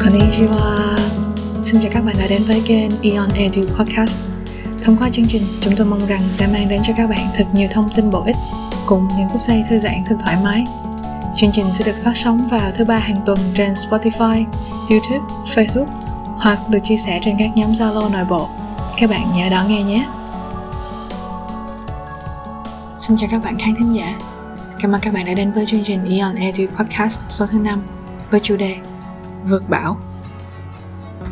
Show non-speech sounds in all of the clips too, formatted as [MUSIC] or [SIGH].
Konnichiwa Xin chào các bạn đã đến với kênh Eon Edu Podcast Thông qua chương trình, chúng tôi mong rằng sẽ mang đến cho các bạn thật nhiều thông tin bổ ích cùng những phút giây thư giãn thật thoải mái. Chương trình sẽ được phát sóng vào thứ ba hàng tuần trên Spotify, YouTube, Facebook hoặc được chia sẻ trên các nhóm Zalo nội bộ. Các bạn nhớ đón nghe nhé. Xin chào các bạn khán thính giả. Cảm ơn các bạn đã đến với chương trình Eon Edu Podcast số thứ 5 với chủ đề Vượt Bão.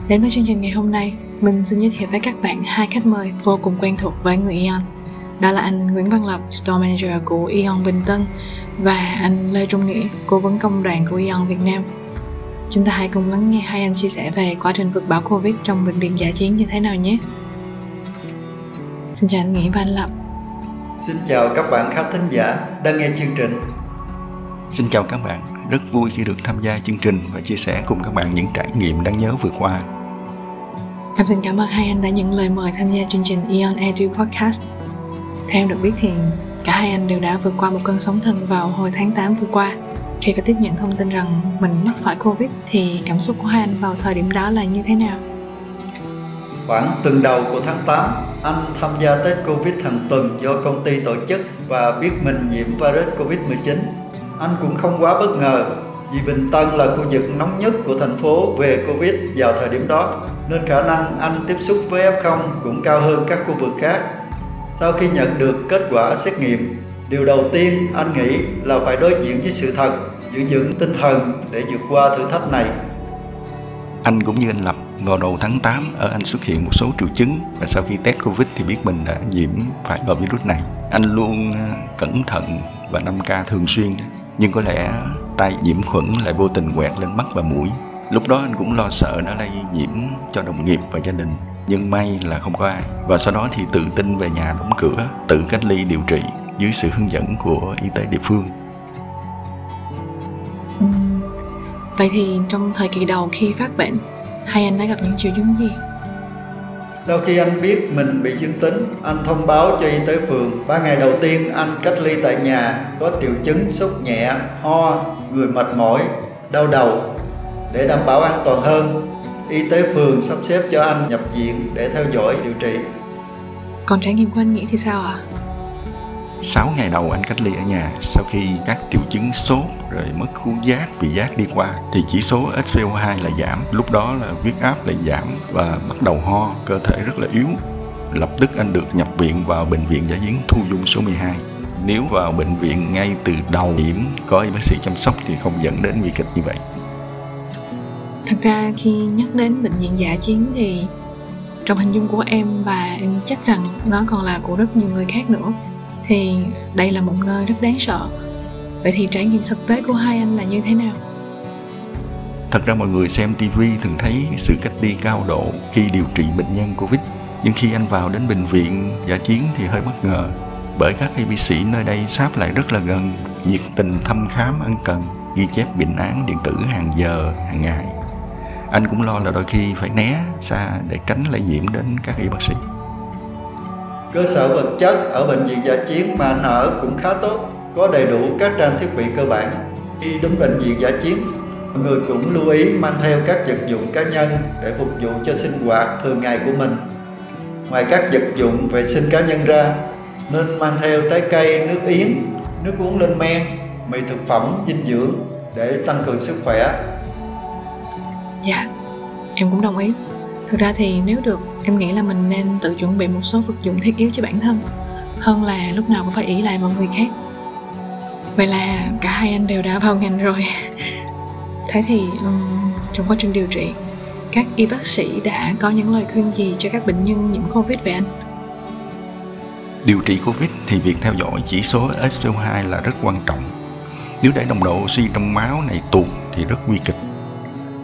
Đến với chương trình ngày hôm nay, mình xin giới thiệu với các bạn hai khách mời vô cùng quen thuộc với người Eon. Đó là anh Nguyễn Văn Lập, Store Manager của Eon Bình Tân và anh Lê Trung Nghĩa, cố vấn công đoàn của Eon Việt Nam. Chúng ta hãy cùng lắng nghe hai anh chia sẻ về quá trình vượt bão Covid trong bệnh viện giả chiến như thế nào nhé. Xin chào anh Nghĩa và anh Lập. Xin chào các bạn khán thính giả đang nghe chương trình. Xin chào các bạn, rất vui khi được tham gia chương trình và chia sẻ cùng các bạn những trải nghiệm đáng nhớ vừa qua. Em xin cảm ơn hai anh đã nhận lời mời tham gia chương trình Eon Edu Podcast. Theo em được biết thì cả hai anh đều đã vượt qua một cơn sóng thần vào hồi tháng 8 vừa qua. Khi phải tiếp nhận thông tin rằng mình mắc phải Covid thì cảm xúc của hai anh vào thời điểm đó là như thế nào? Khoảng tuần đầu của tháng 8, anh tham gia test Covid hàng tuần do công ty tổ chức và biết mình nhiễm virus Covid-19. Anh cũng không quá bất ngờ vì Bình Tân là khu vực nóng nhất của thành phố về Covid vào thời điểm đó, nên khả năng anh tiếp xúc với F0 cũng cao hơn các khu vực khác. Sau khi nhận được kết quả xét nghiệm, điều đầu tiên anh nghĩ là phải đối diện với sự thật, giữ vững tinh thần để vượt qua thử thách này. Anh cũng như anh Lập, vào đầu tháng 8 ở anh xuất hiện một số triệu chứng và sau khi test Covid thì biết mình đã nhiễm phải loại virus này. Anh luôn ờ, cẩn thận và 5K thường xuyên nhưng có lẽ tay nhiễm khuẩn lại vô tình quẹt lên mắt và mũi. Lúc đó anh cũng lo sợ nó lây nhiễm cho đồng nghiệp và gia đình nhưng may là không có ai và sau đó thì tự tin về nhà đóng cửa tự cách ly điều trị dưới sự hướng dẫn của y tế địa phương vậy thì trong thời kỳ đầu khi phát bệnh, hai anh đã gặp những triệu chứng gì? Sau khi anh biết mình bị dương tính, anh thông báo cho y tế phường. Ba ngày đầu tiên anh cách ly tại nhà, có triệu chứng sốt nhẹ, ho, người mệt mỏi, đau đầu. Để đảm bảo an toàn hơn, y tế phường sắp xếp cho anh nhập viện để theo dõi điều trị. Còn trải nghiệm của anh nghĩ thì sao ạ? À? 6 ngày đầu anh cách ly ở nhà, sau khi các triệu chứng sốt rồi mất khứu giác, vị giác đi qua, thì chỉ số SpO2 là giảm. Lúc đó là huyết áp lại giảm và bắt đầu ho, cơ thể rất là yếu. Lập tức anh được nhập viện vào bệnh viện giả chiến thu dung số 12 nếu vào bệnh viện ngay từ đầu điểm, có y bác sĩ chăm sóc thì không dẫn đến nguy kịch như vậy. Thật ra khi nhắc đến bệnh viện giả chiến thì trong hình dung của em và em chắc rằng nó còn là của rất nhiều người khác nữa thì đây là một nơi rất đáng sợ. Vậy thì trải nghiệm thực tế của hai anh là như thế nào? Thật ra mọi người xem tv thường thấy sự cách ly cao độ khi điều trị bệnh nhân covid. Nhưng khi anh vào đến bệnh viện giả chiến thì hơi bất ngờ, bởi các y bác sĩ nơi đây sáp lại rất là gần, nhiệt tình thăm khám ân cần, ghi chép bệnh án điện tử hàng giờ, hàng ngày. Anh cũng lo là đôi khi phải né xa để tránh lây nhiễm đến các y bác sĩ. Cơ sở vật chất ở bệnh viện giả chiến mà anh ở cũng khá tốt, có đầy đủ các trang thiết bị cơ bản. Khi đến bệnh viện giả chiến, mọi người cũng lưu ý mang theo các vật dụng cá nhân để phục vụ cho sinh hoạt thường ngày của mình. Ngoài các vật dụng vệ sinh cá nhân ra, nên mang theo trái cây, nước yến, nước uống lên men, mì thực phẩm dinh dưỡng để tăng cường sức khỏe. Dạ, em cũng đồng ý. Thực ra thì nếu được em nghĩ là mình nên tự chuẩn bị một số vật dụng thiết yếu cho bản thân. Hơn là lúc nào cũng phải ý lại mọi người khác. Vậy là cả hai anh đều đã vào ngành rồi. [LAUGHS] Thế thì um, trong quá trình điều trị các y bác sĩ đã có những lời khuyên gì cho các bệnh nhân nhiễm covid vậy anh? Điều trị covid thì việc theo dõi chỉ số SPO2 là rất quan trọng. Nếu để nồng độ oxy trong máu này tụt thì rất nguy kịch.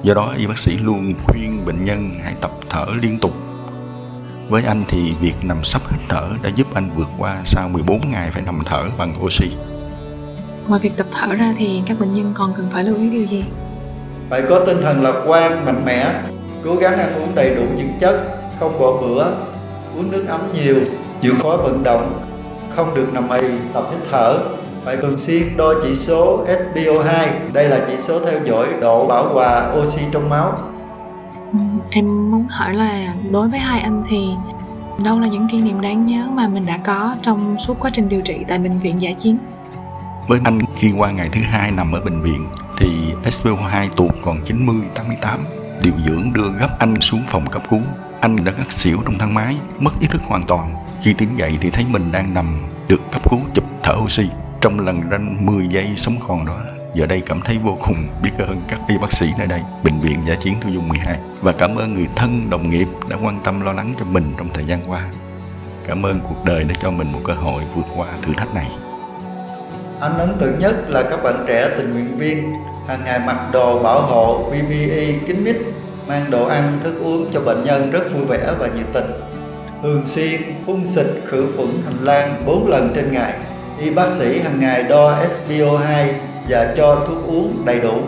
Do đó y bác sĩ luôn khuyên bệnh nhân hãy tập thở liên tục với anh thì việc nằm sấp hít thở đã giúp anh vượt qua sau 14 ngày phải nằm thở bằng oxy. Ngoài việc tập thở ra thì các bệnh nhân còn cần phải lưu ý điều gì? Phải có tinh thần lạc quan, mạnh mẽ, cố gắng ăn uống đầy đủ những chất, không bỏ bữa, uống nước ấm nhiều, chịu khó vận động, không được nằm ì, tập hít thở, phải thường xuyên đo chỉ số SpO2. Đây là chỉ số theo dõi độ bảo hòa oxy trong máu. Em muốn hỏi là đối với hai anh thì đâu là những kỷ niệm đáng nhớ mà mình đã có trong suốt quá trình điều trị tại bệnh viện giả chiến? Với anh khi qua ngày thứ hai nằm ở bệnh viện thì SpO2 tụt còn 90 88. Điều dưỡng đưa gấp anh xuống phòng cấp cứu. Anh đã ngất xỉu trong thang máy, mất ý thức hoàn toàn. Khi tỉnh dậy thì thấy mình đang nằm được cấp cứu chụp thở oxy. Trong lần ranh 10 giây sống còn đó, giờ đây cảm thấy vô cùng biết ơn các y bác sĩ nơi đây, bệnh viện giả chiến Thu Dung 12 và cảm ơn người thân, đồng nghiệp đã quan tâm lo lắng cho mình trong thời gian qua. Cảm ơn cuộc đời đã cho mình một cơ hội vượt qua thử thách này. Anh ấn tượng nhất là các bạn trẻ tình nguyện viên hàng ngày mặc đồ bảo hộ PPE kín mít, mang đồ ăn, thức uống cho bệnh nhân rất vui vẻ và nhiệt tình. Thường xuyên phun xịt khử khuẩn hành lang 4 lần trên ngày. Y bác sĩ hàng ngày đo SpO2 và cho thuốc uống đầy đủ.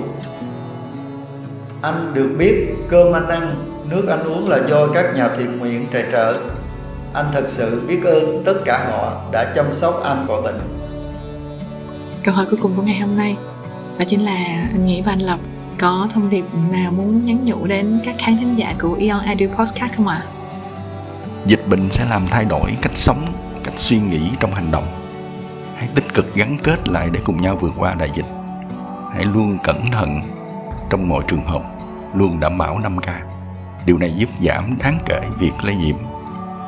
Anh được biết cơm anh ăn, nước anh uống là do các nhà thiện nguyện tài trợ. Anh thật sự biết ơn tất cả họ đã chăm sóc anh khỏi bệnh. Câu hỏi cuối cùng của ngày hôm nay đó chính là anh nghĩ và anh Lộc có thông điệp nào muốn nhắn nhủ đến các khán thính giả của Eon Edu Podcast không ạ? À? Dịch bệnh sẽ làm thay đổi cách sống, cách suy nghĩ trong hành động. Hãy tích cực gắn kết lại để cùng nhau vượt qua đại dịch. Hãy luôn cẩn thận trong mọi trường hợp, luôn đảm bảo 5K. Điều này giúp giảm đáng kể việc lây nhiễm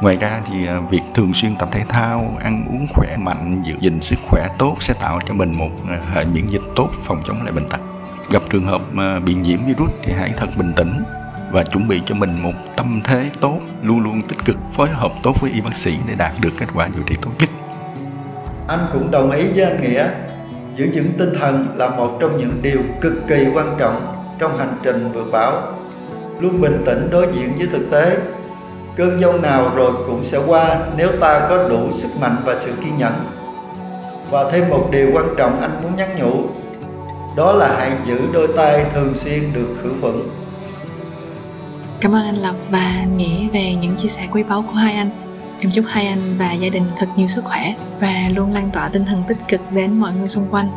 ngoài ra thì à, việc thường xuyên tập thể thao ăn uống khỏe mạnh giữ gìn sức khỏe tốt sẽ tạo cho mình một à, hệ miễn dịch tốt phòng chống lại bệnh tật gặp trường hợp à, bị nhiễm virus thì hãy thật bình tĩnh và chuẩn bị cho mình một tâm thế tốt luôn luôn tích cực phối hợp tốt với y bác sĩ để đạt được kết quả điều trị tốt nhất anh cũng đồng ý với anh nghĩa. Giữ vững tinh thần là một trong những điều cực kỳ quan trọng trong hành trình vượt bão luôn bình tĩnh đối diện với thực tế. Cơn giông nào rồi cũng sẽ qua nếu ta có đủ sức mạnh và sự kiên nhẫn. Và thêm một điều quan trọng anh muốn nhắc nhủ, đó là hãy giữ đôi tay thường xuyên được khử khuẩn. Cảm ơn anh lộc và anh nghĩ về những chia sẻ quý báu của hai anh em chúc hai anh và gia đình thật nhiều sức khỏe và luôn lan tỏa tinh thần tích cực đến mọi người xung quanh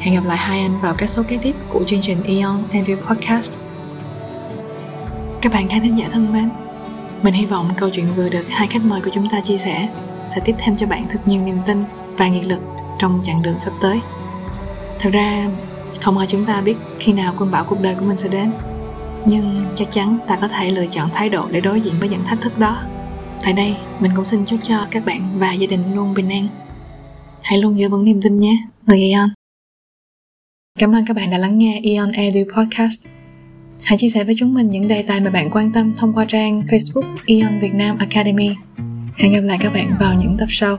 hẹn gặp lại hai anh vào các số kế tiếp của chương trình Eon Edu Podcast các bạn khán thính giả thân mến mình hy vọng câu chuyện vừa được hai khách mời của chúng ta chia sẻ sẽ tiếp thêm cho bạn thật nhiều niềm tin và nghị lực trong chặng đường sắp tới. Thật ra, không ai chúng ta biết khi nào cơn bão cuộc đời của mình sẽ đến. Nhưng chắc chắn ta có thể lựa chọn thái độ để đối diện với những thách thức đó. Tại đây, mình cũng xin chúc cho các bạn và gia đình luôn bình an. Hãy luôn giữ vững niềm tin nhé, người Aeon. Cảm ơn các bạn đã lắng nghe Aeon Edu Podcast. Hãy chia sẻ với chúng mình những đề tài mà bạn quan tâm thông qua trang Facebook Aeon Việt Nam Academy. Hẹn gặp lại các bạn vào những tập sau.